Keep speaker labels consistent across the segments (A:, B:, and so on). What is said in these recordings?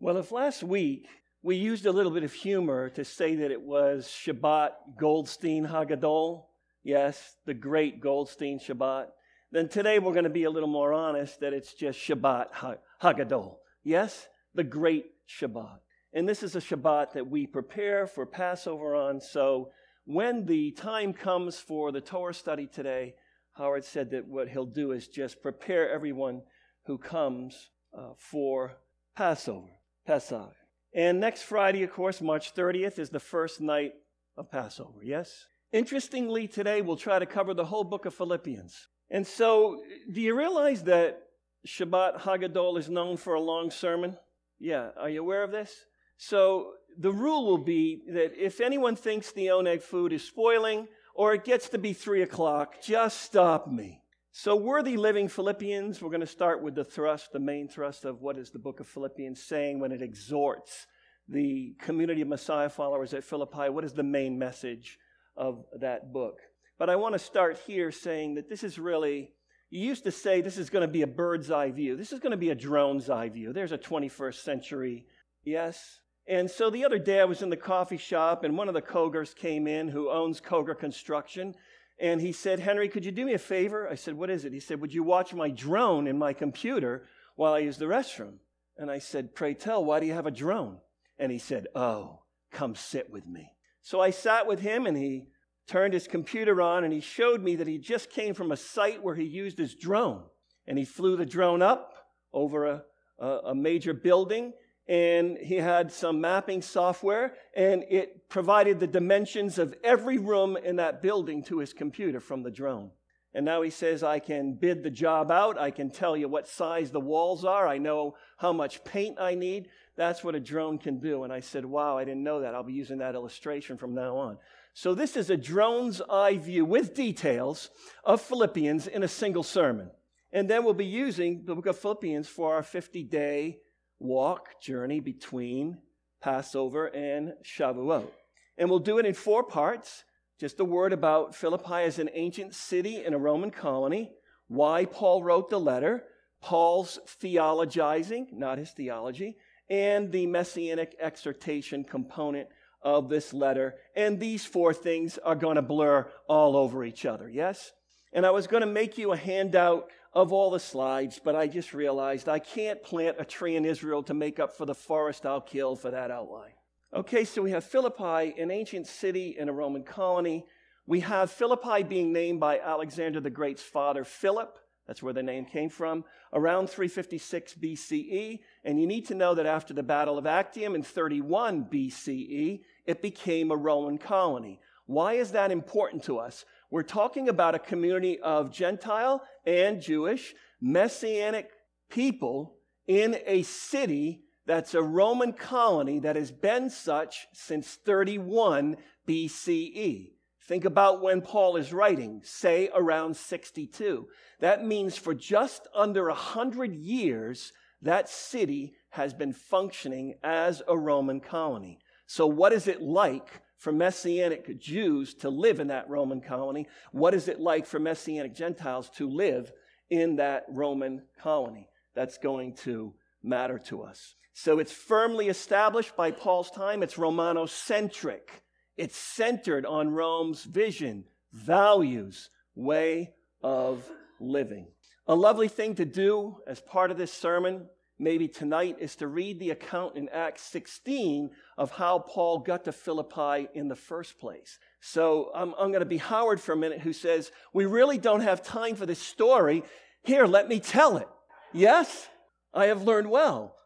A: Well, if last week we used a little bit of humor to say that it was Shabbat Goldstein Hagadol, yes, the great Goldstein Shabbat, then today we're going to be a little more honest that it's just Shabbat Hagadol, yes, the great Shabbat. And this is a Shabbat that we prepare for Passover on. So when the time comes for the Torah study today, Howard said that what he'll do is just prepare everyone who comes uh, for Passover. Pesach. And next Friday, of course, March 30th, is the first night of Passover, yes? Interestingly, today we'll try to cover the whole book of Philippians. And so, do you realize that Shabbat Haggadol is known for a long sermon? Yeah, are you aware of this? So, the rule will be that if anyone thinks the oneg food is spoiling or it gets to be three o'clock, just stop me. So, worthy living Philippians, we're going to start with the thrust, the main thrust of what is the book of Philippians saying when it exhorts the community of Messiah followers at Philippi. What is the main message of that book? But I want to start here saying that this is really, you used to say this is going to be a bird's eye view. This is going to be a drone's eye view. There's a 21st century, yes? And so the other day I was in the coffee shop and one of the Kogers came in who owns Koger Construction and he said, Henry, could you do me a favor? I said, What is it? He said, Would you watch my drone in my computer while I use the restroom? And I said, Pray tell, why do you have a drone? And he said, Oh, come sit with me. So I sat with him and he turned his computer on and he showed me that he just came from a site where he used his drone. And he flew the drone up over a, a, a major building and he had some mapping software, and it provided the dimensions of every room in that building to his computer from the drone. And now he says, I can bid the job out. I can tell you what size the walls are. I know how much paint I need. That's what a drone can do. And I said, Wow, I didn't know that. I'll be using that illustration from now on. So, this is a drone's eye view with details of Philippians in a single sermon. And then we'll be using the book of Philippians for our 50 day walk journey between Passover and Shavuot. And we'll do it in four parts. Just a word about Philippi as an ancient city in a Roman colony, why Paul wrote the letter, Paul's theologizing, not his theology, and the messianic exhortation component of this letter. And these four things are going to blur all over each other, yes? And I was going to make you a handout of all the slides, but I just realized I can't plant a tree in Israel to make up for the forest I'll kill for that outline. Okay, so we have Philippi, an ancient city in a Roman colony. We have Philippi being named by Alexander the Great's father, Philip. That's where the name came from, around 356 BCE. And you need to know that after the Battle of Actium in 31 BCE, it became a Roman colony. Why is that important to us? We're talking about a community of Gentile and Jewish messianic people in a city that's a Roman colony that has been such since 31 BCE. Think about when Paul is writing, say around 62. That means for just under a hundred years, that city has been functioning as a Roman colony. So, what is it like for Messianic Jews to live in that Roman colony? What is it like for Messianic Gentiles to live in that Roman colony? That's going to matter to us. So it's firmly established by Paul's time. It's Romanocentric. It's centered on Rome's vision, values, way of living. A lovely thing to do as part of this sermon maybe tonight is to read the account in Acts 16 of how Paul got to Philippi in the first place. So um, I'm, I'm going to be Howard for a minute who says, We really don't have time for this story. Here, let me tell it. Yes, I have learned well.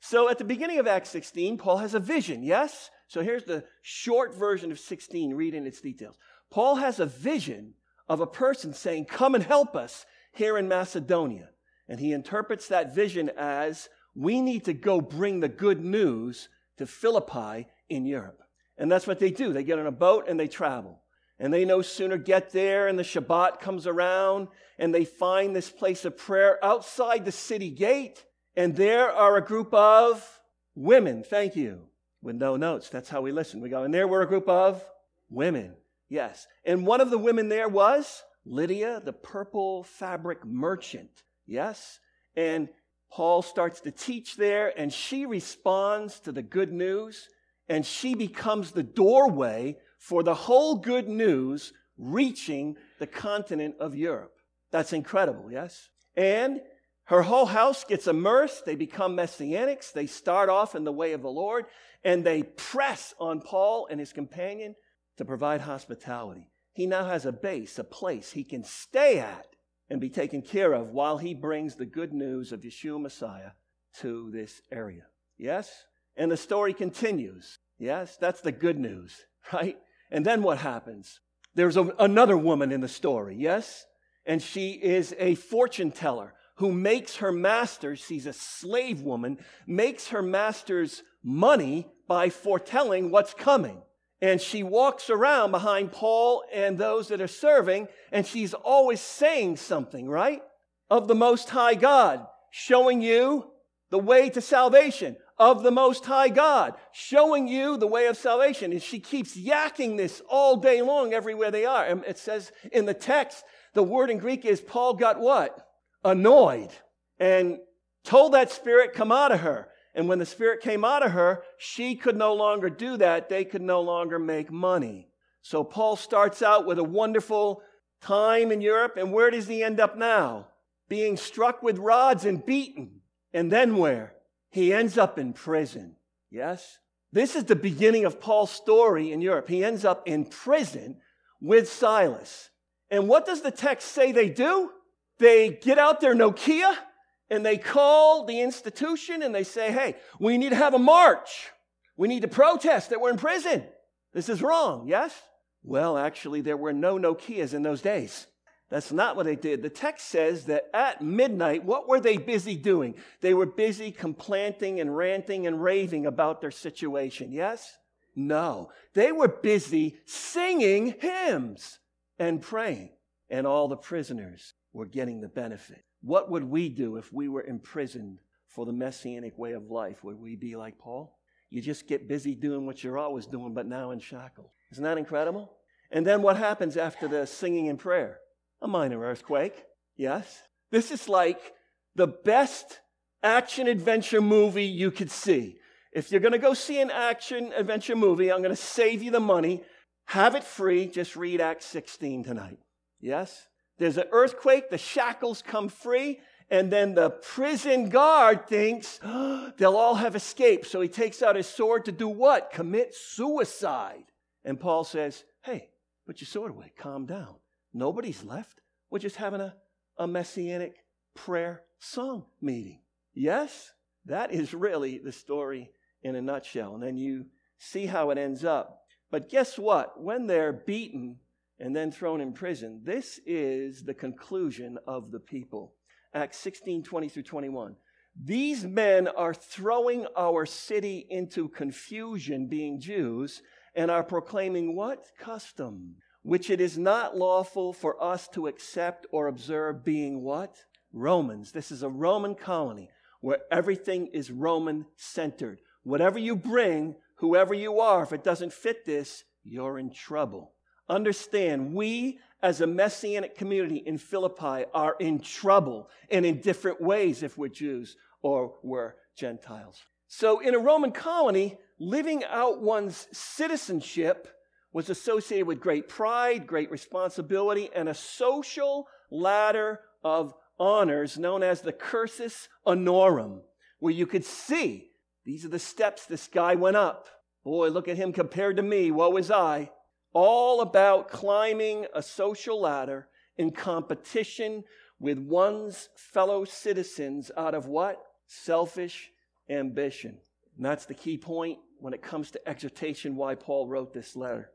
A: So at the beginning of Acts 16, Paul has a vision. Yes? So here's the short version of 16, read in its details. Paul has a vision of a person saying, Come and help us here in Macedonia. And he interprets that vision as we need to go bring the good news to Philippi in Europe. And that's what they do. They get on a boat and they travel. And they no sooner get there and the Shabbat comes around and they find this place of prayer outside the city gate. And there are a group of women, thank you, with no notes. That's how we listen. We go, and there were a group of women. Yes. And one of the women there was Lydia, the purple fabric merchant. Yes? And Paul starts to teach there, and she responds to the good news, and she becomes the doorway for the whole good news reaching the continent of Europe. That's incredible, yes? And her whole house gets immersed. They become messianics. They start off in the way of the Lord, and they press on Paul and his companion to provide hospitality. He now has a base, a place he can stay at and be taken care of while he brings the good news of Yeshua Messiah to this area. Yes? And the story continues. Yes? That's the good news, right? And then what happens? There's a, another woman in the story, yes? And she is a fortune teller who makes her master, she's a slave woman, makes her master's money by foretelling what's coming. And she walks around behind Paul and those that are serving, and she's always saying something, right? Of the Most High God, showing you the way to salvation. Of the Most High God, showing you the way of salvation. And she keeps yakking this all day long everywhere they are. And it says in the text, the word in Greek is Paul got what? Annoyed. And told that spirit, come out of her. And when the spirit came out of her, she could no longer do that. They could no longer make money. So Paul starts out with a wonderful time in Europe. And where does he end up now? Being struck with rods and beaten. And then where? He ends up in prison. Yes? This is the beginning of Paul's story in Europe. He ends up in prison with Silas. And what does the text say they do? They get out their Nokia and they call the institution and they say, hey, we need to have a march. We need to protest that we're in prison. This is wrong, yes? Well, actually, there were no Nokias in those days. That's not what they did. The text says that at midnight, what were they busy doing? They were busy complaining and ranting and raving about their situation, yes? No. They were busy singing hymns and praying, and all the prisoners were getting the benefit. What would we do if we were imprisoned for the messianic way of life? Would we be like Paul? You just get busy doing what you're always doing, but now in shackles. Isn't that incredible? And then what happens after the singing and prayer? A minor earthquake. Yes. This is like the best action adventure movie you could see. If you're going to go see an action adventure movie, I'm going to save you the money. Have it free. Just read Acts 16 tonight. Yes? There's an earthquake, the shackles come free, and then the prison guard thinks oh, they'll all have escaped. So he takes out his sword to do what? Commit suicide. And Paul says, Hey, put your sword away, calm down. Nobody's left. We're just having a, a messianic prayer song meeting. Yes, that is really the story in a nutshell. And then you see how it ends up. But guess what? When they're beaten and then thrown in prison. This is the conclusion of the people. Acts 16 20 through 21. These men are throwing our city into confusion, being Jews, and are proclaiming what? Custom, which it is not lawful for us to accept or observe, being what? Romans. This is a Roman colony where everything is Roman centered. Whatever you bring, whoever you are, if it doesn't fit this, you're in trouble. Understand, we as a messianic community in Philippi are in trouble and in different ways if we're Jews or we're Gentiles. So, in a Roman colony, living out one's citizenship was associated with great pride, great responsibility, and a social ladder of honors known as the cursus honorum, where you could see these are the steps this guy went up. Boy, look at him compared to me. Woe is I all about climbing a social ladder in competition with one's fellow citizens out of what? Selfish ambition. And that's the key point when it comes to exhortation why Paul wrote this letter.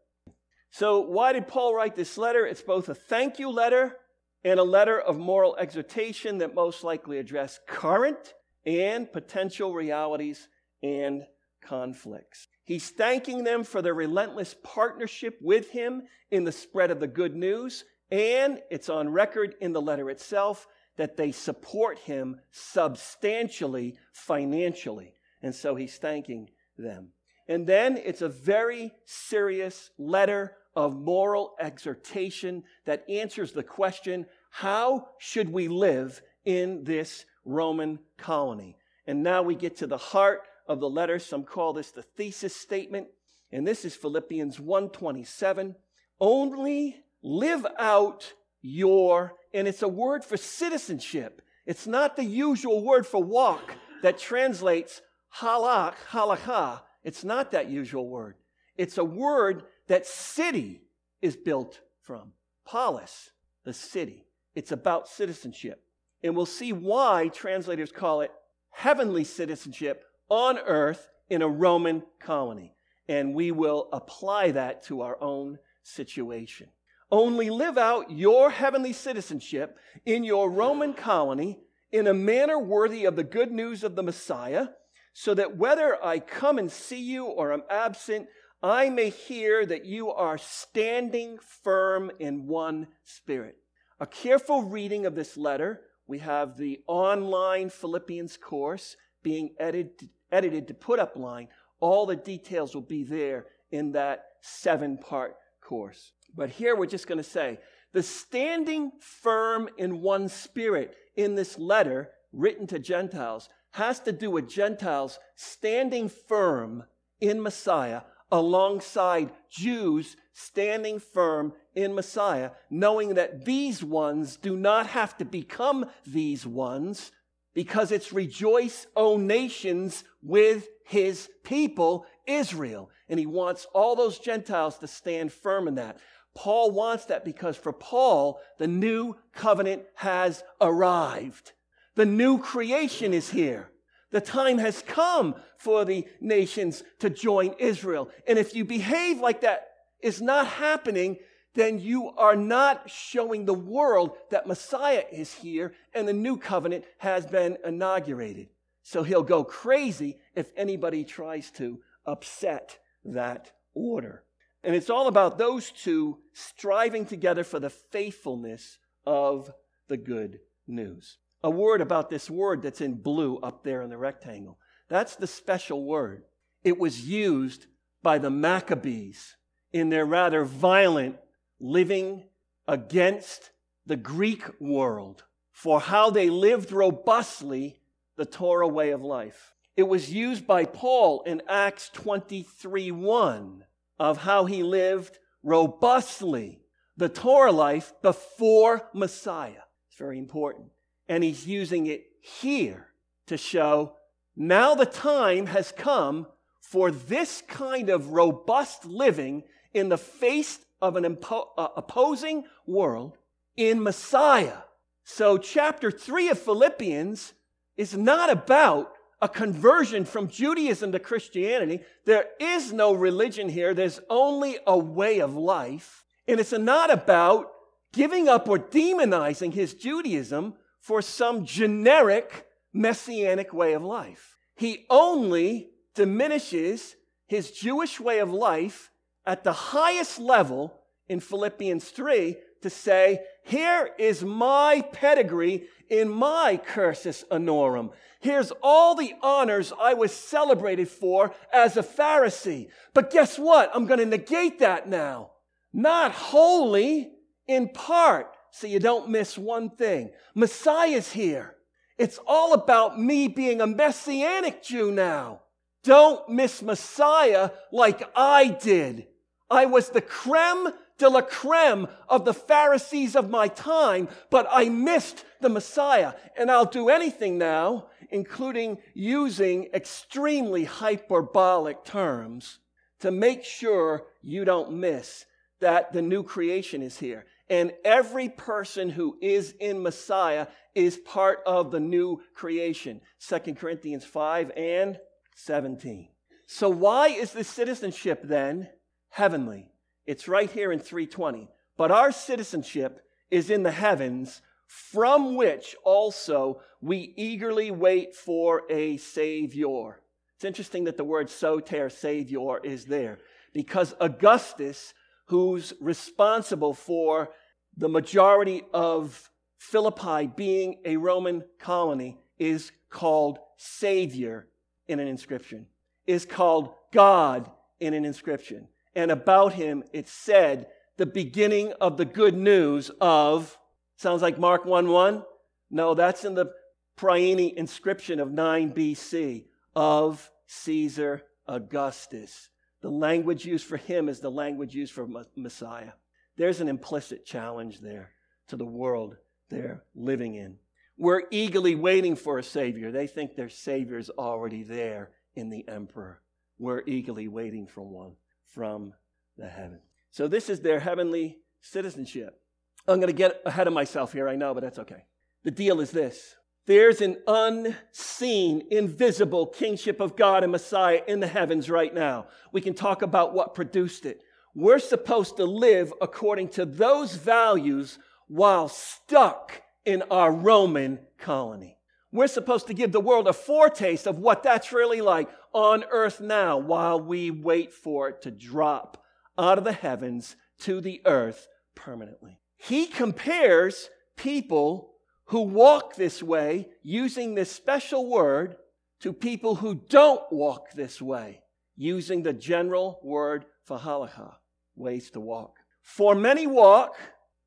A: So, why did Paul write this letter? It's both a thank you letter and a letter of moral exhortation that most likely address current and potential realities and conflicts. He's thanking them for their relentless partnership with him in the spread of the good news, and it's on record in the letter itself that they support him substantially financially. And so he's thanking them. And then it's a very serious letter of moral exhortation that answers the question how should we live in this Roman colony. And now we get to the heart of the letter. Some call this the thesis statement. And this is Philippians 1:27. Only live out your, and it's a word for citizenship. It's not the usual word for walk that translates halak, halakha. It's not that usual word. It's a word that city is built from. Polis, the city. It's about citizenship. And we'll see why translators call it heavenly citizenship on earth in a Roman colony. And we will apply that to our own situation. Only live out your heavenly citizenship in your Roman colony in a manner worthy of the good news of the Messiah, so that whether I come and see you or I'm absent, I may hear that you are standing firm in one spirit. A careful reading of this letter, we have the online Philippians course being edited, edited to put up line. All the details will be there in that seven part course. But here we're just going to say the standing firm in one spirit in this letter written to Gentiles has to do with Gentiles standing firm in Messiah alongside Jews standing firm in Messiah, knowing that these ones do not have to become these ones because it's rejoice, O nations, with his people, Israel. And he wants all those Gentiles to stand firm in that. Paul wants that because for Paul, the new covenant has arrived. The new creation is here. The time has come for the nations to join Israel. And if you behave like that is not happening, then you are not showing the world that Messiah is here and the new covenant has been inaugurated. So he'll go crazy if anybody tries to upset that order. And it's all about those two striving together for the faithfulness of the good news. A word about this word that's in blue up there in the rectangle. That's the special word. It was used by the Maccabees in their rather violent living against the Greek world for how they lived robustly the Torah way of life. It was used by Paul in Acts 23 1 of how he lived robustly the Torah life before Messiah. It's very important. And he's using it here to show now the time has come for this kind of robust living in the face of an impo- uh, opposing world in Messiah. So, chapter 3 of Philippians is not about a conversion from Judaism to Christianity. There is no religion here, there's only a way of life. And it's not about giving up or demonizing his Judaism for some generic messianic way of life. He only diminishes his Jewish way of life at the highest level in Philippians 3 to say, Here is my pedigree in my cursus honorum. Here's all the honors I was celebrated for as a Pharisee. But guess what? I'm going to negate that now. Not wholly, in part, so you don't miss one thing. Messiah's here. It's all about me being a messianic Jew now. Don't miss Messiah like I did. I was the creme de la creme of the Pharisees of my time, but I missed the Messiah. And I'll do anything now, including using extremely hyperbolic terms, to make sure you don't miss that the new creation is here. And every person who is in Messiah is part of the new creation. 2 Corinthians 5 and 17. So, why is this citizenship then heavenly? It's right here in 320. But our citizenship is in the heavens, from which also we eagerly wait for a Savior. It's interesting that the word soter, Savior, is there because Augustus, who's responsible for the majority of Philippi being a Roman colony, is called Savior in an inscription, is called God in an inscription and about him it said, the beginning of the good news of, sounds like Mark 1 1. No, that's in the Priene inscription of 9 BC of Caesar Augustus. The language used for him is the language used for Messiah. There's an implicit challenge there to the world they're living in. We're eagerly waiting for a Savior. They think their Savior's already there in the emperor. We're eagerly waiting for one from the heaven. So, this is their heavenly citizenship. I'm going to get ahead of myself here, I know, but that's okay. The deal is this there's an unseen, invisible kingship of God and Messiah in the heavens right now. We can talk about what produced it. We're supposed to live according to those values while stuck in our Roman colony. We're supposed to give the world a foretaste of what that's really like on earth now while we wait for it to drop out of the heavens to the earth permanently. He compares people who walk this way using this special word to people who don't walk this way using the general word for halakha, ways to walk. For many walk,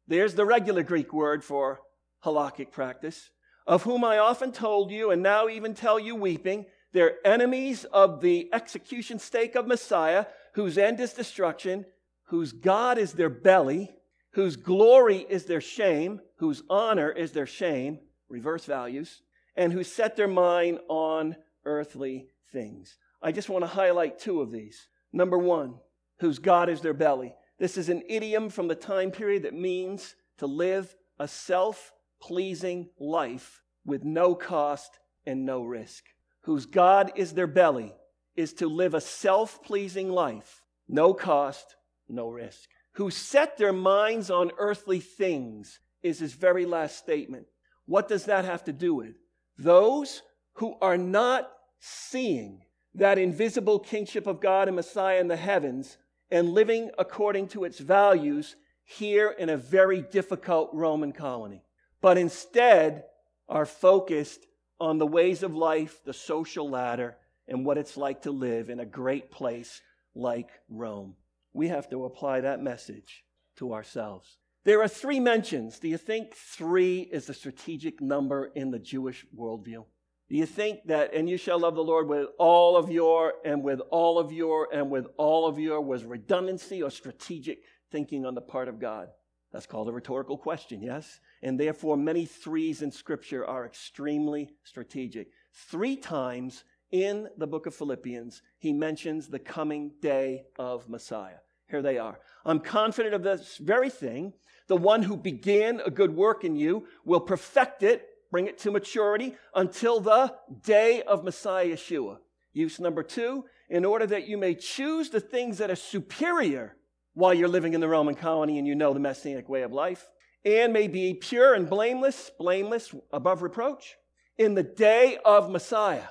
A: there's the regular Greek word for halakhic practice of whom I often told you, and now even tell you weeping, they're enemies of the execution stake of Messiah, whose end is destruction, whose God is their belly, whose glory is their shame, whose honor is their shame, reverse values, and who set their mind on earthly things. I just want to highlight two of these. Number one, whose God is their belly. This is an idiom from the time period that means to live a self pleasing life with no cost and no risk, whose God is their belly, is to live a self pleasing life, no cost, no risk, who set their minds on earthly things, is his very last statement. What does that have to do with? Those who are not seeing that invisible kingship of God and Messiah in the heavens and living according to its values here in a very difficult Roman colony but instead are focused on the ways of life, the social ladder, and what it's like to live in a great place like Rome. We have to apply that message to ourselves. There are three mentions. Do you think three is the strategic number in the Jewish worldview? Do you think that, and you shall love the Lord with all of your, and with all of your, and with all of your, was redundancy or strategic thinking on the part of God? That's called a rhetorical question, yes? And therefore, many threes in Scripture are extremely strategic. Three times in the book of Philippians, he mentions the coming day of Messiah. Here they are. I'm confident of this very thing. The one who began a good work in you will perfect it, bring it to maturity until the day of Messiah Yeshua. Use number two, in order that you may choose the things that are superior while you're living in the Roman colony and you know the Messianic way of life, and may be pure and blameless, blameless, above reproach, in the day of Messiah.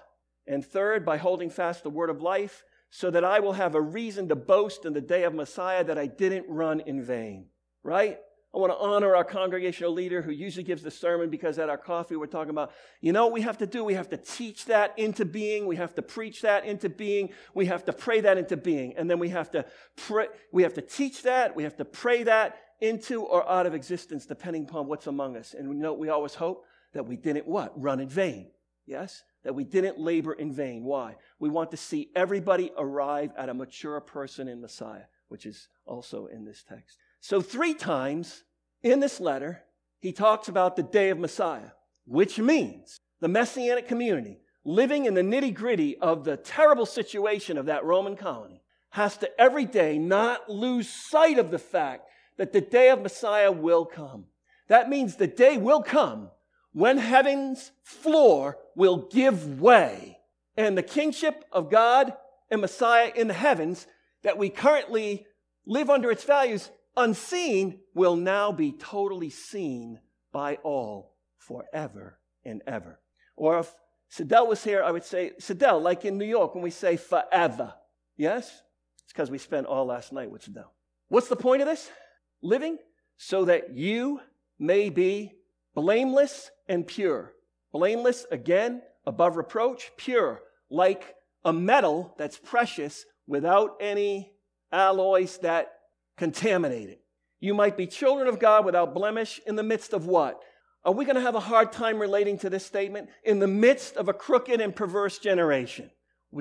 A: And third, by holding fast the word of life, so that I will have a reason to boast in the day of Messiah that I didn't run in vain. Right? I want to honor our congregational leader who usually gives the sermon because at our coffee we're talking about, you know what we have to do? We have to teach that into being. We have to preach that into being. We have to pray that into being. And then we have to pray, we have to teach that. We have to pray that into or out of existence depending upon what's among us. And we know we always hope that we didn't what? Run in vain. Yes? That we didn't labor in vain. Why? We want to see everybody arrive at a mature person in Messiah, which is also in this text. So, three times in this letter, he talks about the day of Messiah, which means the Messianic community living in the nitty gritty of the terrible situation of that Roman colony has to every day not lose sight of the fact that the day of Messiah will come. That means the day will come when heaven's floor will give way and the kingship of God and Messiah in the heavens that we currently live under its values unseen will now be totally seen by all forever and ever. Or if Sidel was here, I would say, Sidel, like in New York when we say forever. Yes? It's because we spent all last night with Sidel. What's the point of this? Living so that you may be blameless and pure. Blameless, again, above reproach, pure, like a metal that's precious without any alloys that contaminate it. You might be children of God without blemish in the midst of what? Are we going to have a hard time relating to this statement? In the midst of a crooked and perverse generation.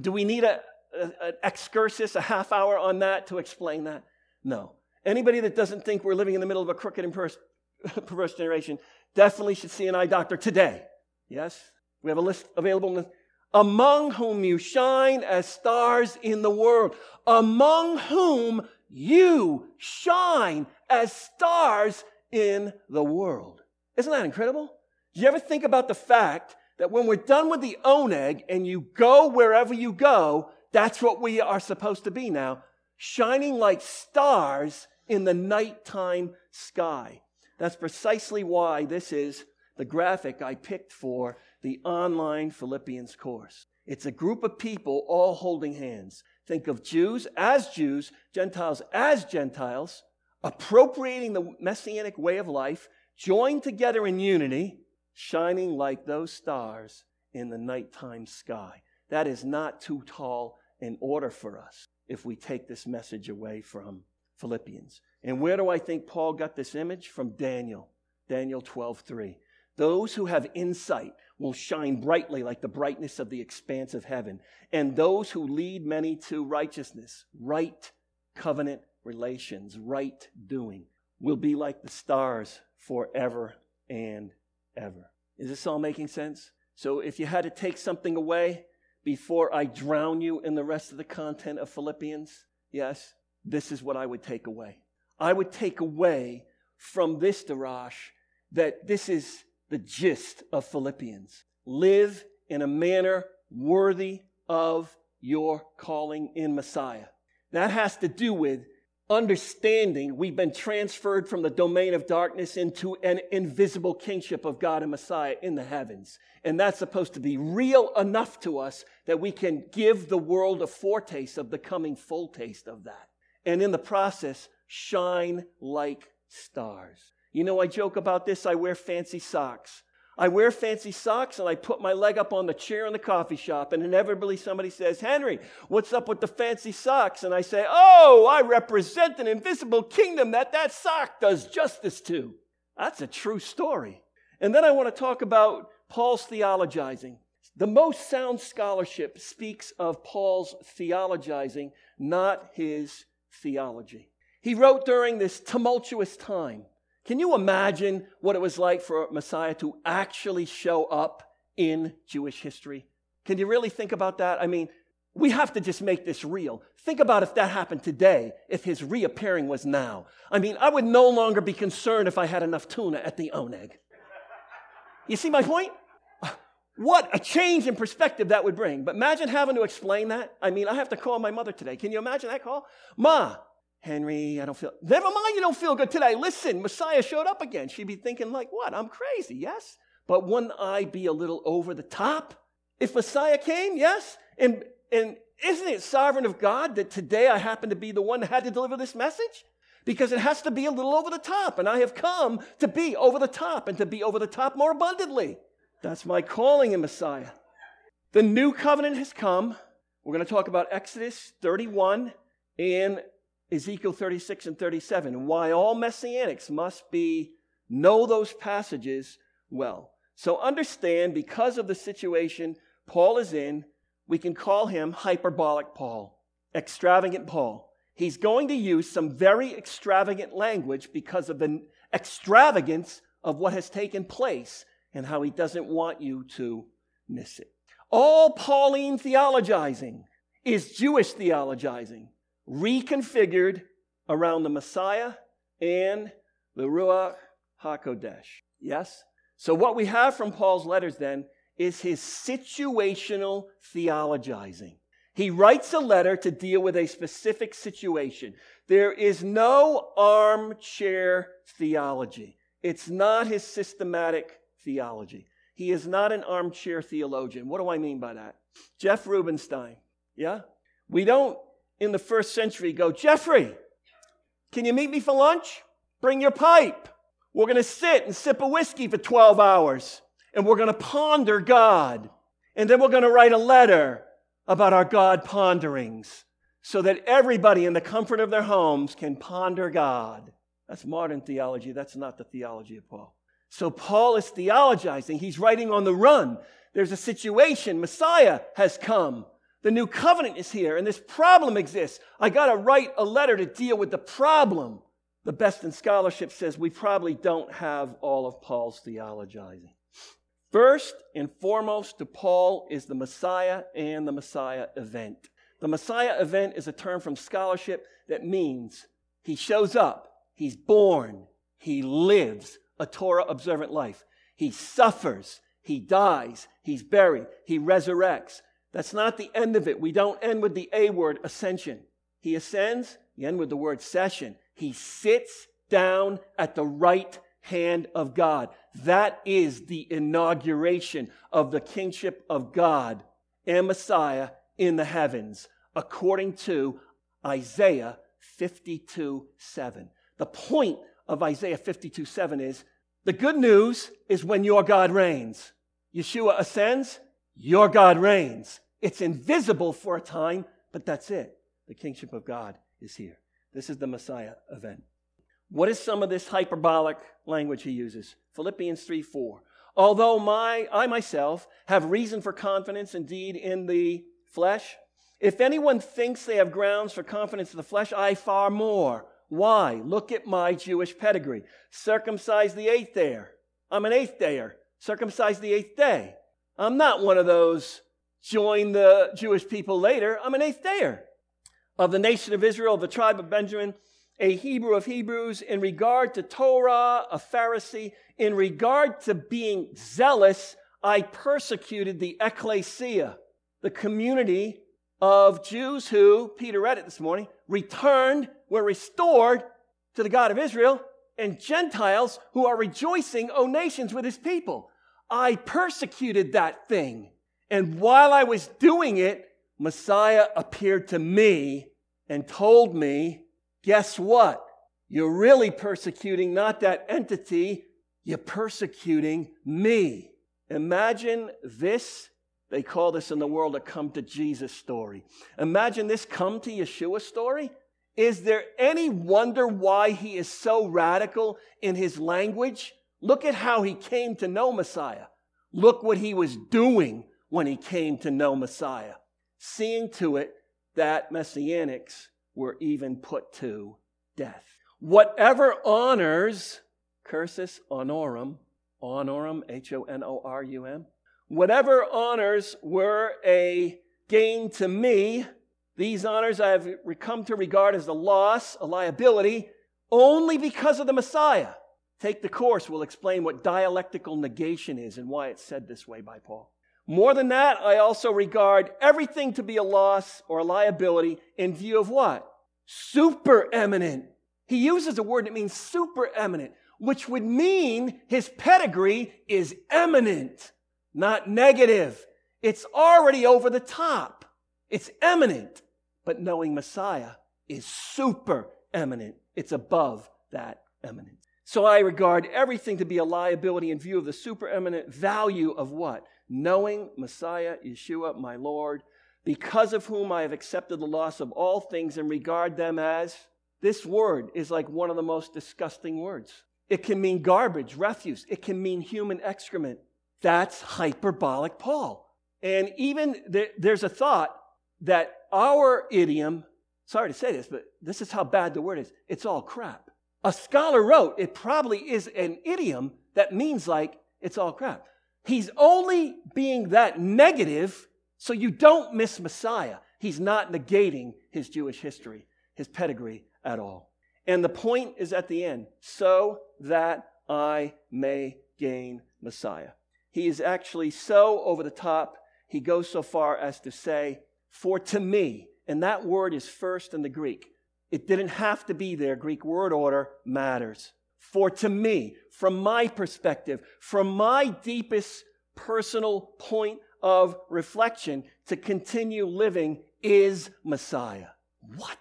A: Do we need a, an excursus, a half hour on that to explain that? No. Anybody that doesn't think we're living in the middle of a crooked and perverse, perverse generation definitely should see an eye doctor today. Yes? We have a list available. Among whom you shine as stars in the world. Among whom you shine as stars in the world. Isn't that incredible? Do you ever think about the fact that when we're done with the oneg and you go wherever you go, that's what we are supposed to be now, shining like stars in the nighttime sky. That's precisely why this is the graphic I picked for the online Philippians course. It's a group of people all holding hands. Think of Jews as Jews, Gentiles as Gentiles, appropriating the messianic way of life, joined together in unity, shining like those stars in the nighttime sky. That is not too tall an order for us if we take this message away from Philippians. And where do I think Paul got this image? From Daniel, Daniel 12 3. Those who have insight will shine brightly like the brightness of the expanse of heaven. And those who lead many to righteousness, right covenant relations, right doing, will be like the stars forever and ever. Is this all making sense? So if you had to take something away before I drown you in the rest of the content of Philippians, yes, this is what I would take away. I would take away from this Darash that this is the gist of Philippians. Live in a manner worthy of your calling in Messiah. That has to do with understanding we've been transferred from the domain of darkness into an invisible kingship of God and Messiah in the heavens. And that's supposed to be real enough to us that we can give the world a foretaste of the coming full taste of that. And in the process, shine like stars. You know, I joke about this. I wear fancy socks. I wear fancy socks and I put my leg up on the chair in the coffee shop, and inevitably somebody says, Henry, what's up with the fancy socks? And I say, Oh, I represent an invisible kingdom that that sock does justice to. That's a true story. And then I want to talk about Paul's theologizing. The most sound scholarship speaks of Paul's theologizing, not his theology. He wrote during this tumultuous time. Can you imagine what it was like for Messiah to actually show up in Jewish history? Can you really think about that? I mean, we have to just make this real. Think about if that happened today, if his reappearing was now. I mean, I would no longer be concerned if I had enough tuna at the Oneg. You see my point? What a change in perspective that would bring. But imagine having to explain that. I mean, I have to call my mother today. Can you imagine that call? Ma, Henry, I don't feel, never mind, you don't feel good today. Listen, Messiah showed up again. She'd be thinking, like, what? I'm crazy, yes? But wouldn't I be a little over the top if Messiah came? Yes? And, and isn't it sovereign of God that today I happen to be the one that had to deliver this message? Because it has to be a little over the top, and I have come to be over the top and to be over the top more abundantly. That's my calling in Messiah. The new covenant has come. We're going to talk about Exodus 31 and Ezekiel 36 and 37, why all messianics must be know those passages well. So understand because of the situation Paul is in, we can call him hyperbolic Paul, extravagant Paul. He's going to use some very extravagant language because of the extravagance of what has taken place and how he doesn't want you to miss it. All Pauline theologizing is Jewish theologizing reconfigured around the Messiah and the Ruach HaKodesh. Yes? So, what we have from Paul's letters then is his situational theologizing. He writes a letter to deal with a specific situation. There is no armchair theology, it's not his systematic theology. He is not an armchair theologian. What do I mean by that? Jeff Rubenstein, yeah? We don't in the first century go, Jeffrey, can you meet me for lunch? Bring your pipe. We're going to sit and sip a whiskey for 12 hours and we're going to ponder God. And then we're going to write a letter about our God ponderings so that everybody in the comfort of their homes can ponder God. That's modern theology. That's not the theology of Paul. So Paul is theologizing. He's writing on the run. There's a situation. Messiah has come. The new covenant is here, and this problem exists. I got to write a letter to deal with the problem. The best in scholarship says we probably don't have all of Paul's theologizing. First and foremost to Paul is the Messiah and the Messiah event. The Messiah event is a term from scholarship that means he shows up, he's born, he lives a Torah observant life, he suffers, he dies, he's buried, he resurrects. That's not the end of it. We don't end with the A word, ascension. He ascends, you end with the word session. He sits down at the right hand of God. That is the inauguration of the kingship of God and Messiah in the heavens, according to Isaiah 52 7. The point of Isaiah 52 7 is the good news is when your God reigns. Yeshua ascends, your God reigns. It's invisible for a time, but that's it. The kingship of God is here. This is the Messiah event. What is some of this hyperbolic language he uses? Philippians 3 4. Although my, I myself have reason for confidence indeed in the flesh, if anyone thinks they have grounds for confidence in the flesh, I far more. Why? Look at my Jewish pedigree. Circumcised the eighth day. I'm an eighth dayer. Circumcised the eighth day. I'm not one of those join the Jewish people later. I'm an eighth dayer. Of the nation of Israel, the tribe of Benjamin, a Hebrew of Hebrews, in regard to Torah, a Pharisee, in regard to being zealous, I persecuted the ecclesia, the community of Jews who, Peter read it this morning, returned, were restored to the God of Israel, and Gentiles who are rejoicing, O nations, with his people. I persecuted that thing. And while I was doing it, Messiah appeared to me and told me guess what? You're really persecuting not that entity, you're persecuting me. Imagine this. They call this in the world a come to Jesus story. Imagine this come to Yeshua story. Is there any wonder why he is so radical in his language? Look at how he came to know Messiah. Look what he was doing when he came to know Messiah. Seeing to it that messianics were even put to death. Whatever honors, cursus honorum, honorum, H O N O R U M, whatever honors were a gain to me, these honors I have come to regard as a loss, a liability, only because of the Messiah. Take the course, we'll explain what dialectical negation is and why it's said this way by Paul. More than that, I also regard everything to be a loss or a liability in view of what? Super eminent. He uses a word that means super eminent, which would mean his pedigree is eminent, not negative. It's already over the top. It's eminent. But knowing Messiah is super eminent. It's above that eminence. So I regard everything to be a liability in view of the supereminent value of what? Knowing Messiah, Yeshua, my Lord, because of whom I have accepted the loss of all things and regard them as. This word is like one of the most disgusting words. It can mean garbage, refuse. It can mean human excrement. That's hyperbolic Paul. And even there's a thought that our idiom, sorry to say this, but this is how bad the word is. It's all crap. A scholar wrote, it probably is an idiom that means like it's all crap. He's only being that negative so you don't miss Messiah. He's not negating his Jewish history, his pedigree at all. And the point is at the end, so that I may gain Messiah. He is actually so over the top, he goes so far as to say, For to me, and that word is first in the Greek. It didn't have to be there. Greek word order matters. For to me, from my perspective, from my deepest personal point of reflection, to continue living is Messiah. What?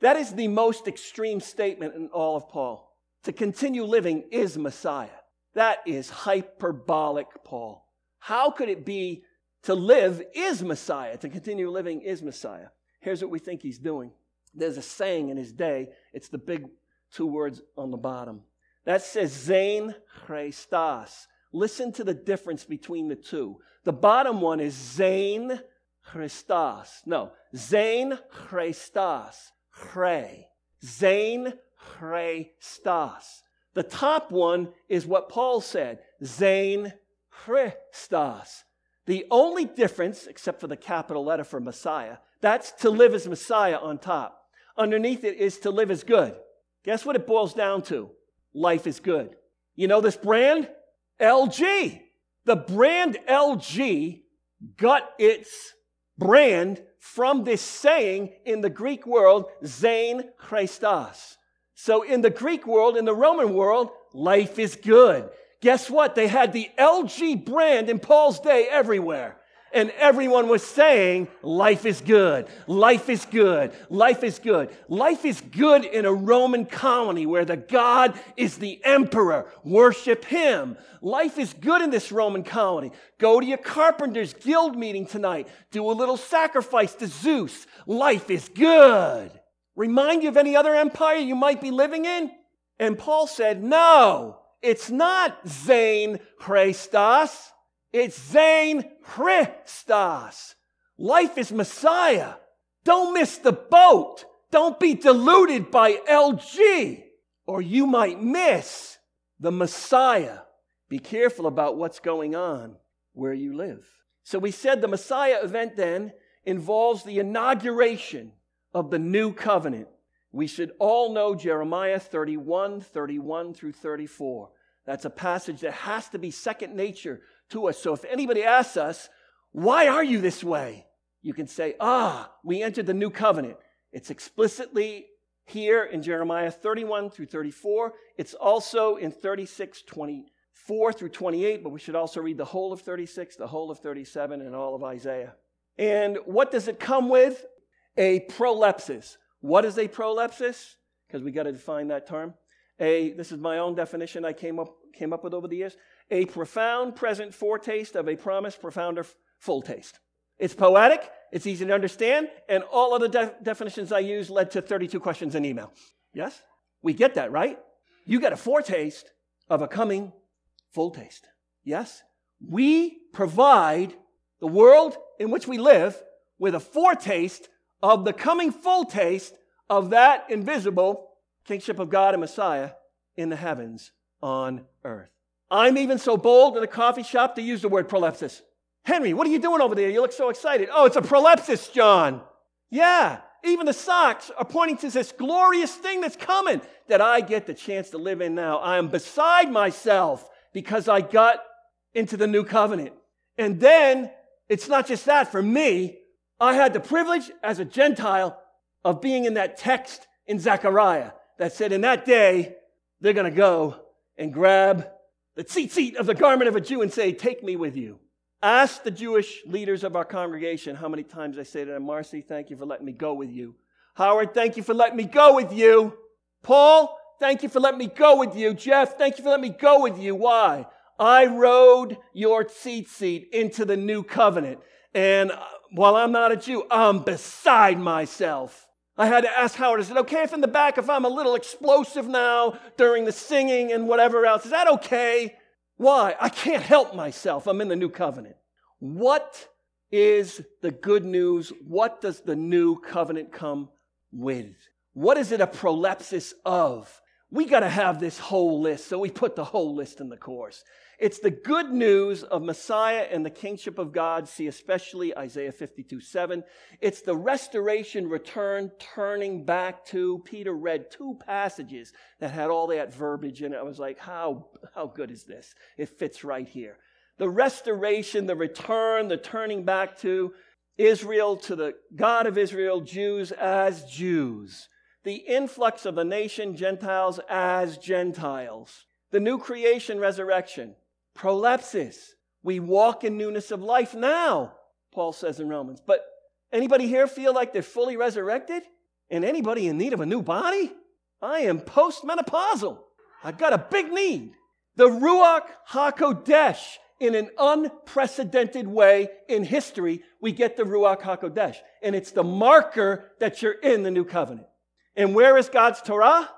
A: That is the most extreme statement in all of Paul. To continue living is Messiah. That is hyperbolic, Paul. How could it be to live is Messiah? To continue living is Messiah. Here's what we think he's doing there's a saying in his day, it's the big two words on the bottom. That says Zain Christos. Listen to the difference between the two. The bottom one is Zain Christos. No, Zain Christos. Chre. Zain Christos. The top one is what Paul said, Zain Christos. The only difference, except for the capital letter for Messiah, that's to live as Messiah on top. Underneath it is to live as good. Guess what it boils down to? Life is good. You know this brand? LG. The brand LG got its brand from this saying in the Greek world, Zain Christos. So in the Greek world, in the Roman world, life is good. Guess what? They had the LG brand in Paul's day everywhere. And everyone was saying, life is good, life is good, life is good. Life is good in a Roman colony where the God is the emperor. Worship him. Life is good in this Roman colony. Go to your carpenter's guild meeting tonight. Do a little sacrifice to Zeus. Life is good. Remind you of any other empire you might be living in? And Paul said, no, it's not Zain Christos. It's Zain Christos. Life is Messiah. Don't miss the boat. Don't be deluded by LG, or you might miss the Messiah. Be careful about what's going on where you live. So we said the Messiah event then involves the inauguration of the new covenant. We should all know Jeremiah 31, 31 through 34. That's a passage that has to be second nature to us. So if anybody asks us, why are you this way? You can say, ah, we entered the new covenant. It's explicitly here in Jeremiah 31 through 34. It's also in 36, 24 through 28, but we should also read the whole of 36, the whole of 37, and all of Isaiah. And what does it come with? A prolepsis. What is a prolepsis? Because we got to define that term. A, this is my own definition I came up, came up with over the years a profound present foretaste of a promised profounder full taste. It's poetic, it's easy to understand, and all of the de- definitions I use led to 32 questions in email. Yes? We get that, right? You get a foretaste of a coming full taste. Yes? We provide the world in which we live with a foretaste of the coming full taste of that invisible kingship of God and Messiah in the heavens on earth. I'm even so bold in a coffee shop to use the word prolepsis. Henry, what are you doing over there? You look so excited. Oh, it's a prolepsis, John. Yeah, even the socks are pointing to this glorious thing that's coming that I get the chance to live in now. I am beside myself because I got into the new covenant. And then it's not just that for me. I had the privilege as a Gentile of being in that text in Zechariah that said, in that day, they're going to go and grab the tzitzit of the garment of a Jew and say, Take me with you. Ask the Jewish leaders of our congregation how many times I say to them, Marcy, thank you for letting me go with you. Howard, thank you for letting me go with you. Paul, thank you for letting me go with you. Jeff, thank you for letting me go with you. Why? I rode your tzitzit into the new covenant. And uh, while I'm not a Jew, I'm beside myself. I had to ask Howard, is it okay if in the back, if I'm a little explosive now during the singing and whatever else? Is that okay? Why? I can't help myself. I'm in the new covenant. What is the good news? What does the new covenant come with? What is it a prolepsis of? We got to have this whole list, so we put the whole list in the course. It's the good news of Messiah and the kingship of God. See especially Isaiah 52 7. It's the restoration, return, turning back to. Peter read two passages that had all that verbiage in it. I was like, how, how good is this? It fits right here. The restoration, the return, the turning back to Israel, to the God of Israel, Jews as Jews. The influx of the nation, Gentiles as Gentiles. The new creation, resurrection Prolepsis. We walk in newness of life now, Paul says in Romans. But anybody here feel like they're fully resurrected? And anybody in need of a new body? I am postmenopausal. I've got a big need. The Ruach HaKodesh, in an unprecedented way in history, we get the Ruach HaKodesh. And it's the marker that you're in the new covenant. And where is God's Torah?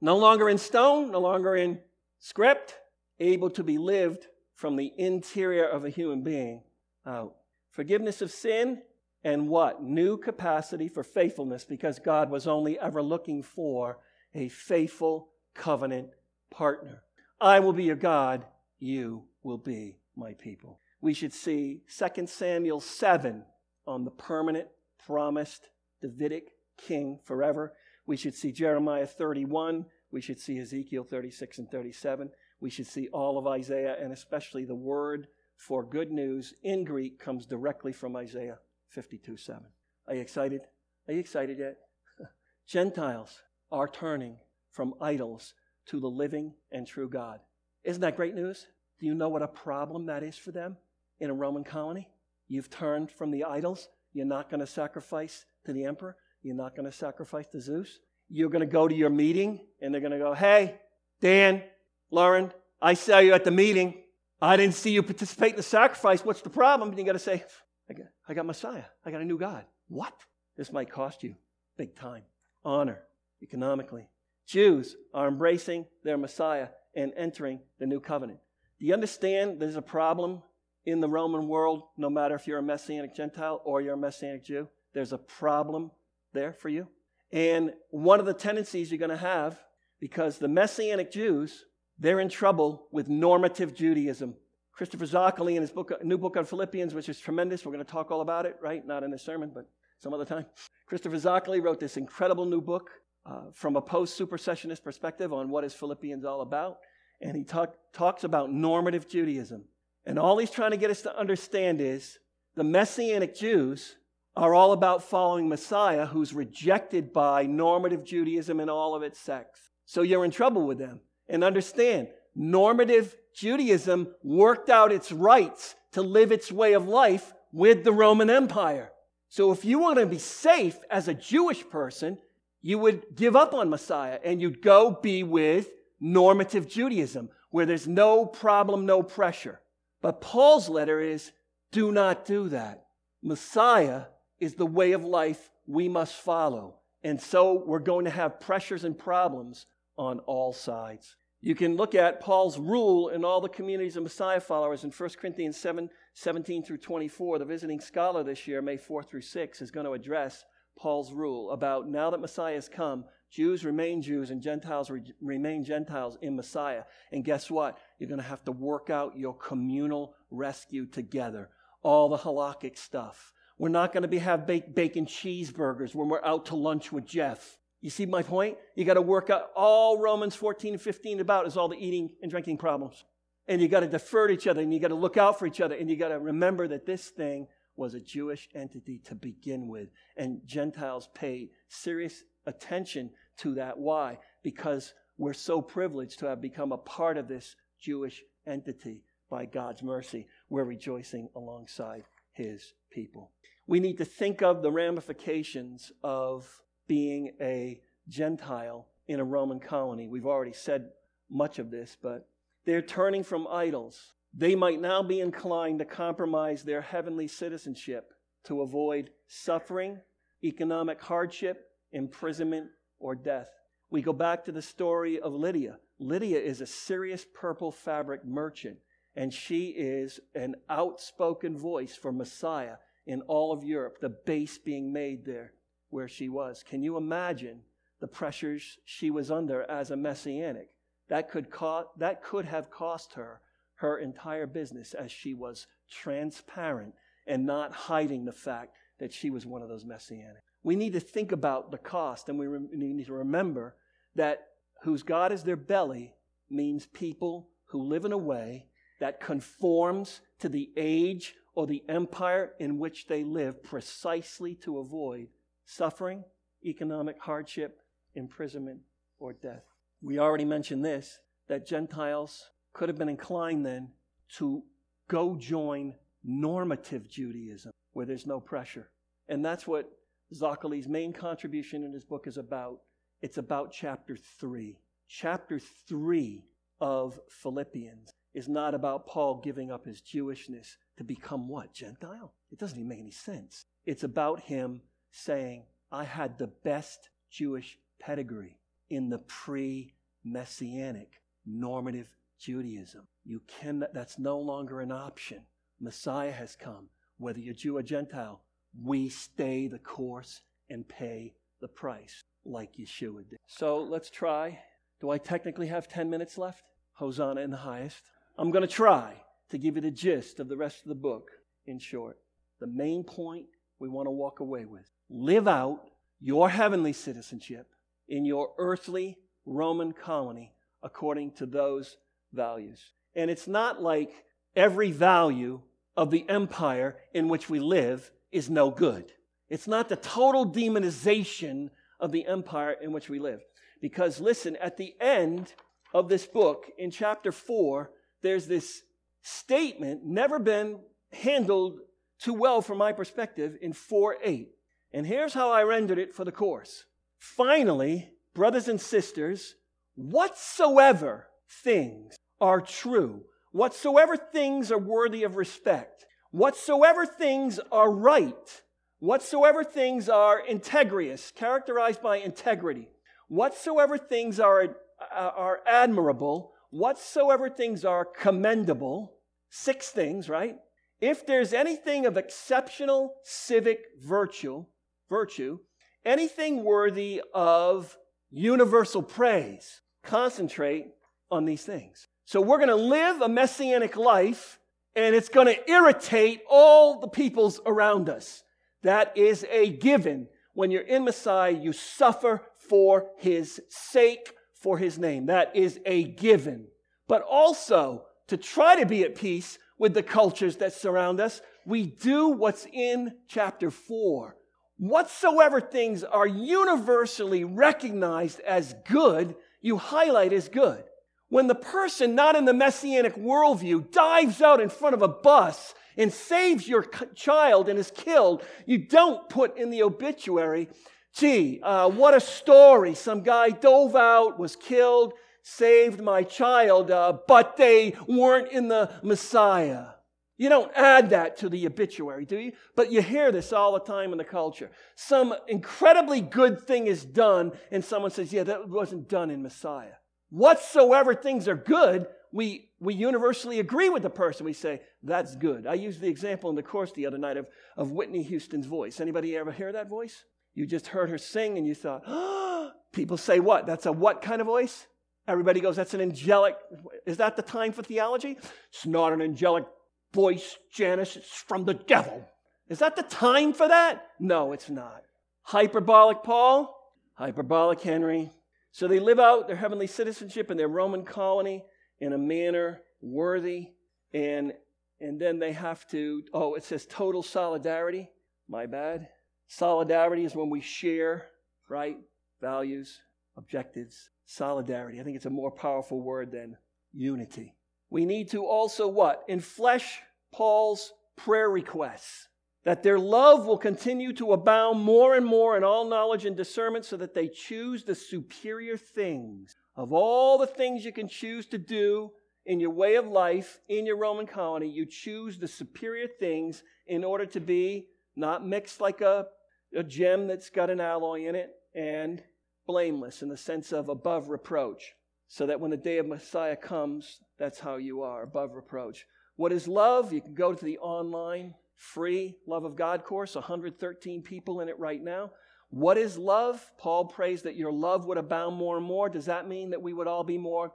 A: No longer in stone, no longer in Script, able to be lived from the interior of a human being out. Forgiveness of sin, and what? New capacity for faithfulness because God was only ever looking for a faithful covenant partner. I will be your God, you will be my people. We should see 2 Samuel 7 on the permanent, promised Davidic king forever. We should see Jeremiah 31. We should see Ezekiel 36 and 37. We should see all of Isaiah, and especially the word for good news in Greek comes directly from Isaiah 52 7. Are you excited? Are you excited yet? Gentiles are turning from idols to the living and true God. Isn't that great news? Do you know what a problem that is for them in a Roman colony? You've turned from the idols. You're not going to sacrifice to the emperor. You're not going to sacrifice to Zeus. You're going to go to your meeting and they're going to go, Hey, Dan, Lauren, I saw you at the meeting. I didn't see you participate in the sacrifice. What's the problem? And you got to say, I got, I got Messiah. I got a new God. What? This might cost you big time. Honor, economically. Jews are embracing their Messiah and entering the new covenant. Do you understand there's a problem in the Roman world, no matter if you're a Messianic Gentile or you're a Messianic Jew? There's a problem there for you. And one of the tendencies you're going to have, because the Messianic Jews, they're in trouble with normative Judaism. Christopher Zoccali in his book, new book on Philippians, which is tremendous. We're going to talk all about it, right? Not in this sermon, but some other time. Christopher Zoccali wrote this incredible new book uh, from a post supersessionist perspective on what is Philippians all about. And he talk, talks about normative Judaism. And all he's trying to get us to understand is the Messianic Jews are all about following Messiah who's rejected by normative Judaism and all of its sects. So you're in trouble with them. And understand, normative Judaism worked out its rights to live its way of life with the Roman Empire. So if you want to be safe as a Jewish person, you would give up on Messiah and you'd go be with normative Judaism, where there's no problem, no pressure. But Paul's letter is do not do that. Messiah is the way of life we must follow. And so we're going to have pressures and problems on all sides. You can look at Paul's rule in all the communities of Messiah followers in 1 Corinthians 7 17 through 24. The visiting scholar this year, May 4 through 6, is going to address Paul's rule about now that Messiah has come, Jews remain Jews and Gentiles re- remain Gentiles in Messiah. And guess what? You're going to have to work out your communal rescue together. All the halakhic stuff. We're not going to be have bacon cheeseburgers when we're out to lunch with Jeff. You see my point? You got to work out all Romans 14 and 15 about is all the eating and drinking problems. And you got to defer to each other and you got to look out for each other and you got to remember that this thing was a Jewish entity to begin with. And Gentiles pay serious attention to that. Why? Because we're so privileged to have become a part of this Jewish entity by God's mercy. We're rejoicing alongside his people. We need to think of the ramifications of being a Gentile in a Roman colony. We've already said much of this, but they're turning from idols. They might now be inclined to compromise their heavenly citizenship to avoid suffering, economic hardship, imprisonment, or death. We go back to the story of Lydia. Lydia is a Syrian purple fabric merchant, and she is an outspoken voice for Messiah in all of Europe, the base being made there where she was. Can you imagine the pressures she was under as a messianic? That could, co- that could have cost her her entire business as she was transparent and not hiding the fact that she was one of those messianic. We need to think about the cost and we re- need to remember that whose God is their belly means people who live in a way that conforms to the age or the empire in which they live precisely to avoid suffering, economic hardship, imprisonment, or death. We already mentioned this that Gentiles could have been inclined then to go join normative Judaism where there's no pressure. And that's what Zoccali's main contribution in his book is about. It's about chapter 3. Chapter 3 of Philippians is not about Paul giving up his Jewishness to become what? Gentile? It doesn't even make any sense. It's about him saying, I had the best Jewish pedigree in the pre messianic normative Judaism. You can that's no longer an option. Messiah has come. Whether you're Jew or Gentile, we stay the course and pay the price like Yeshua did. So let's try. Do I technically have 10 minutes left? Hosanna in the highest. I'm going to try to give you the gist of the rest of the book in short. The main point we want to walk away with live out your heavenly citizenship in your earthly Roman colony according to those values. And it's not like every value of the empire in which we live is no good. It's not the total demonization of the empire in which we live. Because listen, at the end of this book, in chapter 4, there's this statement, never been handled too well from my perspective, in 4 8. And here's how I rendered it for the course. Finally, brothers and sisters, whatsoever things are true, whatsoever things are worthy of respect, whatsoever things are right, whatsoever things are integrious, characterized by integrity, whatsoever things are, uh, are admirable, whatsoever things are commendable, six things, right? If there's anything of exceptional civic virtue, virtue, anything worthy of universal praise, concentrate on these things. So we're going to live a messianic life and it's going to irritate all the peoples around us. That is a given. When you're in Messiah, you suffer for his sake, for his name. That is a given. But also, to try to be at peace with the cultures that surround us, we do what's in chapter 4. Whatsoever things are universally recognized as good, you highlight as good. When the person not in the messianic worldview dives out in front of a bus and saves your child and is killed, you don't put in the obituary, gee, uh, what a story. Some guy dove out, was killed, saved my child, uh, but they weren't in the Messiah. You don't add that to the obituary, do you? But you hear this all the time in the culture. Some incredibly good thing is done, and someone says, Yeah, that wasn't done in Messiah whatsoever things are good, we, we universally agree with the person. We say, that's good. I used the example in the course the other night of, of Whitney Houston's voice. Anybody ever hear that voice? You just heard her sing and you thought, oh, people say what? That's a what kind of voice? Everybody goes, that's an angelic. Is that the time for theology? It's not an angelic voice, Janice. It's from the devil. Is that the time for that? No, it's not. Hyperbolic Paul, hyperbolic Henry, so they live out their heavenly citizenship in their Roman colony in a manner worthy. And, and then they have to, oh, it says total solidarity. My bad. Solidarity is when we share, right? Values, objectives, solidarity. I think it's a more powerful word than unity. We need to also what? Enflesh Paul's prayer requests that their love will continue to abound more and more in all knowledge and discernment so that they choose the superior things. Of all the things you can choose to do in your way of life in your Roman colony, you choose the superior things in order to be not mixed like a, a gem that's got an alloy in it and blameless in the sense of above reproach. So that when the day of Messiah comes, that's how you are, above reproach. What is love? You can go to the online free Love of God course, 113 people in it right now. What is love? Paul prays that your love would abound more and more. Does that mean that we would all be more?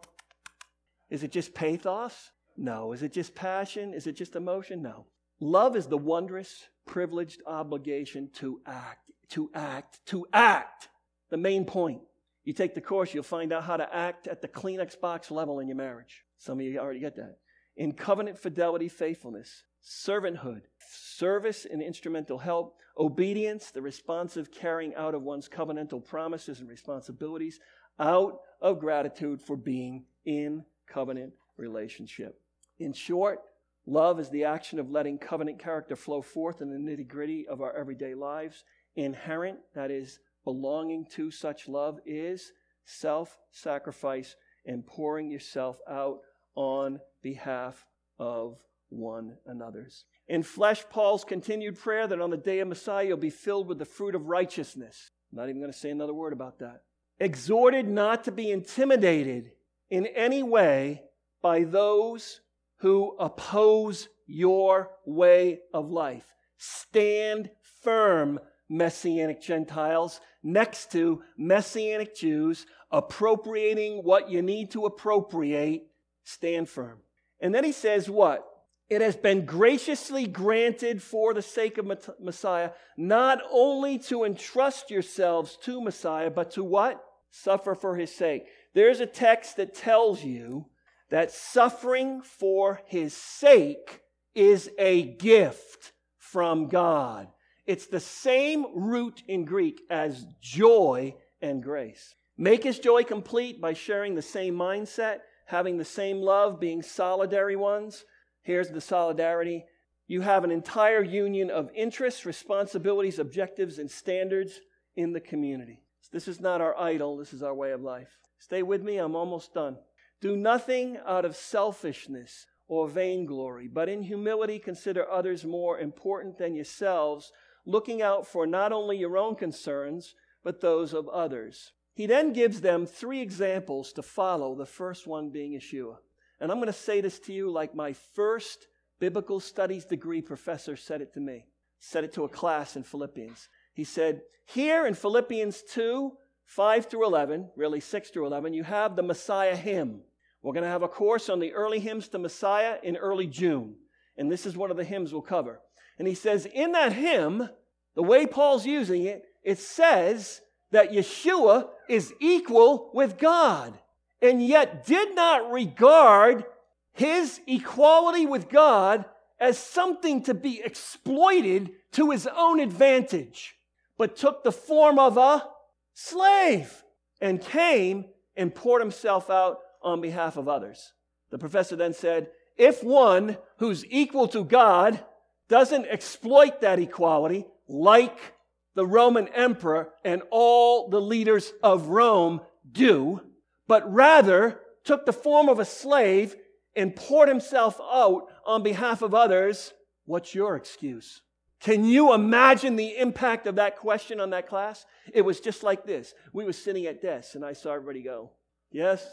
A: Is it just pathos? No. Is it just passion? Is it just emotion? No. Love is the wondrous, privileged obligation to act, to act, to act. The main point. You take the course, you'll find out how to act at the Kleenex box level in your marriage. Some of you already get that. In covenant fidelity, faithfulness, servanthood, service and instrumental help, obedience, the responsive carrying out of one's covenantal promises and responsibilities, out of gratitude for being in covenant relationship. In short, love is the action of letting covenant character flow forth in the nitty gritty of our everyday lives. Inherent, that is, belonging to such love, is self sacrifice and pouring yourself out on behalf of one another's. In flesh, Paul's continued prayer that on the day of Messiah you'll be filled with the fruit of righteousness. I'm not even going to say another word about that. Exhorted not to be intimidated in any way by those who oppose your way of life. Stand firm, Messianic Gentiles, next to Messianic Jews, appropriating what you need to appropriate. Stand firm. And then he says, What? It has been graciously granted for the sake of Messiah, not only to entrust yourselves to Messiah, but to what? Suffer for his sake. There's a text that tells you that suffering for his sake is a gift from God. It's the same root in Greek as joy and grace. Make his joy complete by sharing the same mindset, having the same love, being solidary ones. Here's the solidarity you have an entire union of interests, responsibilities, objectives, and standards in the community. This is not our idol, this is our way of life. Stay with me, I'm almost done. Do nothing out of selfishness or vainglory, but in humility consider others more important than yourselves, looking out for not only your own concerns, but those of others. He then gives them three examples to follow, the first one being Yeshua. And I'm going to say this to you like my first biblical studies degree professor said it to me, said it to a class in Philippians. He said, Here in Philippians 2, 5 through 11, really 6 through 11, you have the Messiah hymn. We're going to have a course on the early hymns to Messiah in early June. And this is one of the hymns we'll cover. And he says, in that hymn, the way Paul's using it, it says that Yeshua is equal with God and yet did not regard his equality with God as something to be exploited to his own advantage, but took the form of a slave and came and poured himself out on behalf of others. The professor then said, if one who's equal to God doesn't exploit that equality, like the Roman emperor and all the leaders of Rome do, but rather took the form of a slave and poured himself out on behalf of others, what's your excuse? Can you imagine the impact of that question on that class? It was just like this. We were sitting at desks and I saw everybody go, Yes?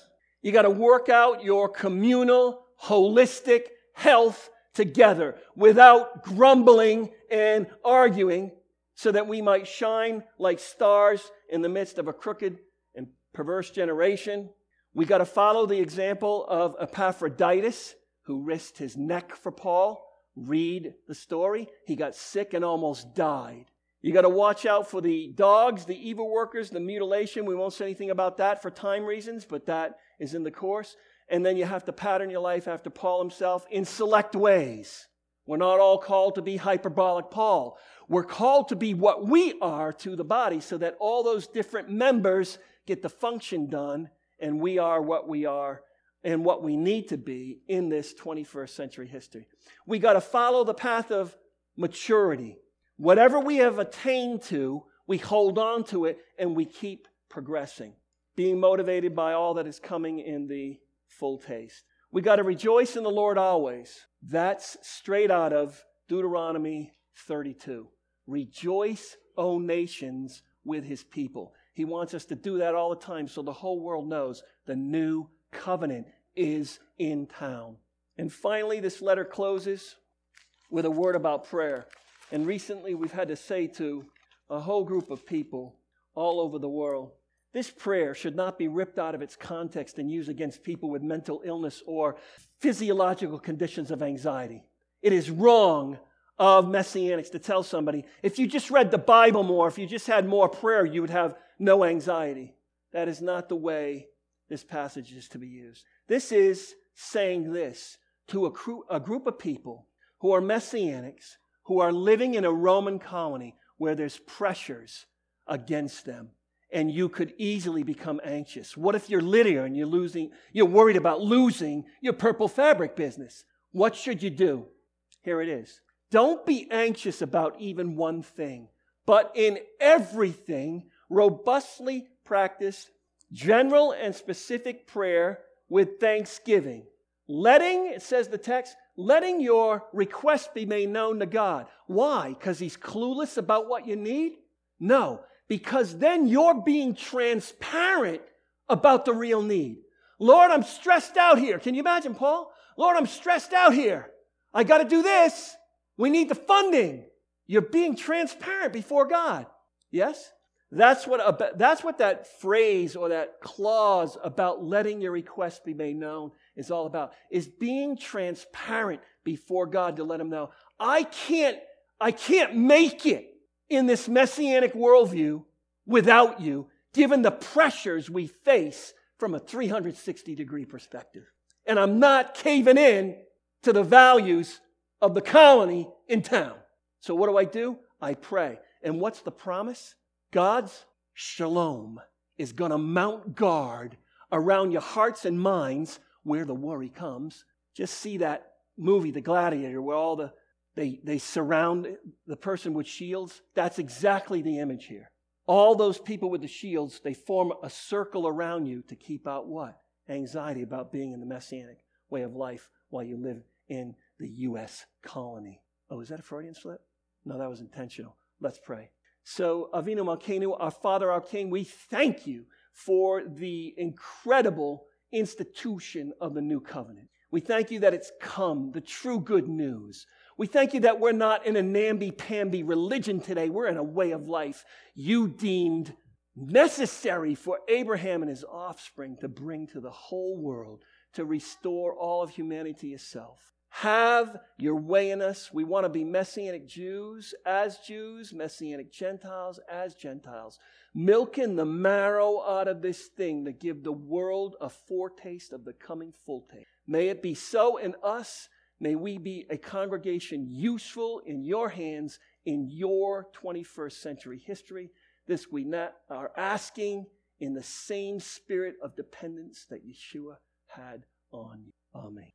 A: You got to work out your communal, holistic health together without grumbling and arguing so that we might shine like stars in the midst of a crooked and perverse generation. We got to follow the example of Epaphroditus, who risked his neck for Paul. Read the story. He got sick and almost died. You got to watch out for the dogs, the evil workers, the mutilation. We won't say anything about that for time reasons, but that is in the course. And then you have to pattern your life after Paul himself in select ways. We're not all called to be hyperbolic Paul. We're called to be what we are to the body so that all those different members get the function done, and we are what we are and what we need to be in this 21st century history. We got to follow the path of maturity. Whatever we have attained to, we hold on to it and we keep progressing, being motivated by all that is coming in the full taste. We got to rejoice in the Lord always. That's straight out of Deuteronomy 32. Rejoice, O nations, with his people. He wants us to do that all the time so the whole world knows the new covenant is in town. And finally, this letter closes with a word about prayer. And recently, we've had to say to a whole group of people all over the world this prayer should not be ripped out of its context and used against people with mental illness or physiological conditions of anxiety. It is wrong of messianics to tell somebody if you just read the Bible more, if you just had more prayer, you would have no anxiety. That is not the way this passage is to be used. This is saying this to a, a group of people who are messianics, who are living in a Roman colony where there's pressures against them and you could easily become anxious. What if you're Lydia and you're losing, you're worried about losing your purple fabric business? What should you do? Here it is. Don't be anxious about even one thing, but in everything, robustly practice general and specific prayer with thanksgiving. Letting, it says the text, letting your request be made known to God. Why? Because He's clueless about what you need? No, because then you're being transparent about the real need. Lord, I'm stressed out here. Can you imagine, Paul? Lord, I'm stressed out here. I got to do this. We need the funding. You're being transparent before God. Yes? That's what, that's what that phrase or that clause about letting your request be made known is all about, is being transparent before God to let him know, I can't, I can't make it in this messianic worldview without you, given the pressures we face from a 360 degree perspective. And I'm not caving in to the values of the colony in town. So what do I do? I pray. And what's the promise? God's shalom is going to mount guard around your hearts and minds where the worry comes. Just see that movie, The Gladiator, where all the they, they surround the person with shields. That's exactly the image here. All those people with the shields, they form a circle around you to keep out what? Anxiety about being in the messianic way of life while you live in the U.S. colony. Oh, is that a Freudian slip? No, that was intentional. Let's pray. So, Avinu Malkeinu, our Father, our King, we thank you for the incredible institution of the new covenant. We thank you that it's come, the true good news. We thank you that we're not in a namby-pamby religion today. We're in a way of life you deemed necessary for Abraham and his offspring to bring to the whole world, to restore all of humanity yourself. Have your way in us. We want to be Messianic Jews as Jews, Messianic Gentiles as Gentiles, milking the marrow out of this thing to give the world a foretaste of the coming full taste. May it be so in us. May we be a congregation useful in your hands in your 21st century history. This we not are asking in the same spirit of dependence that Yeshua had on you. Amen.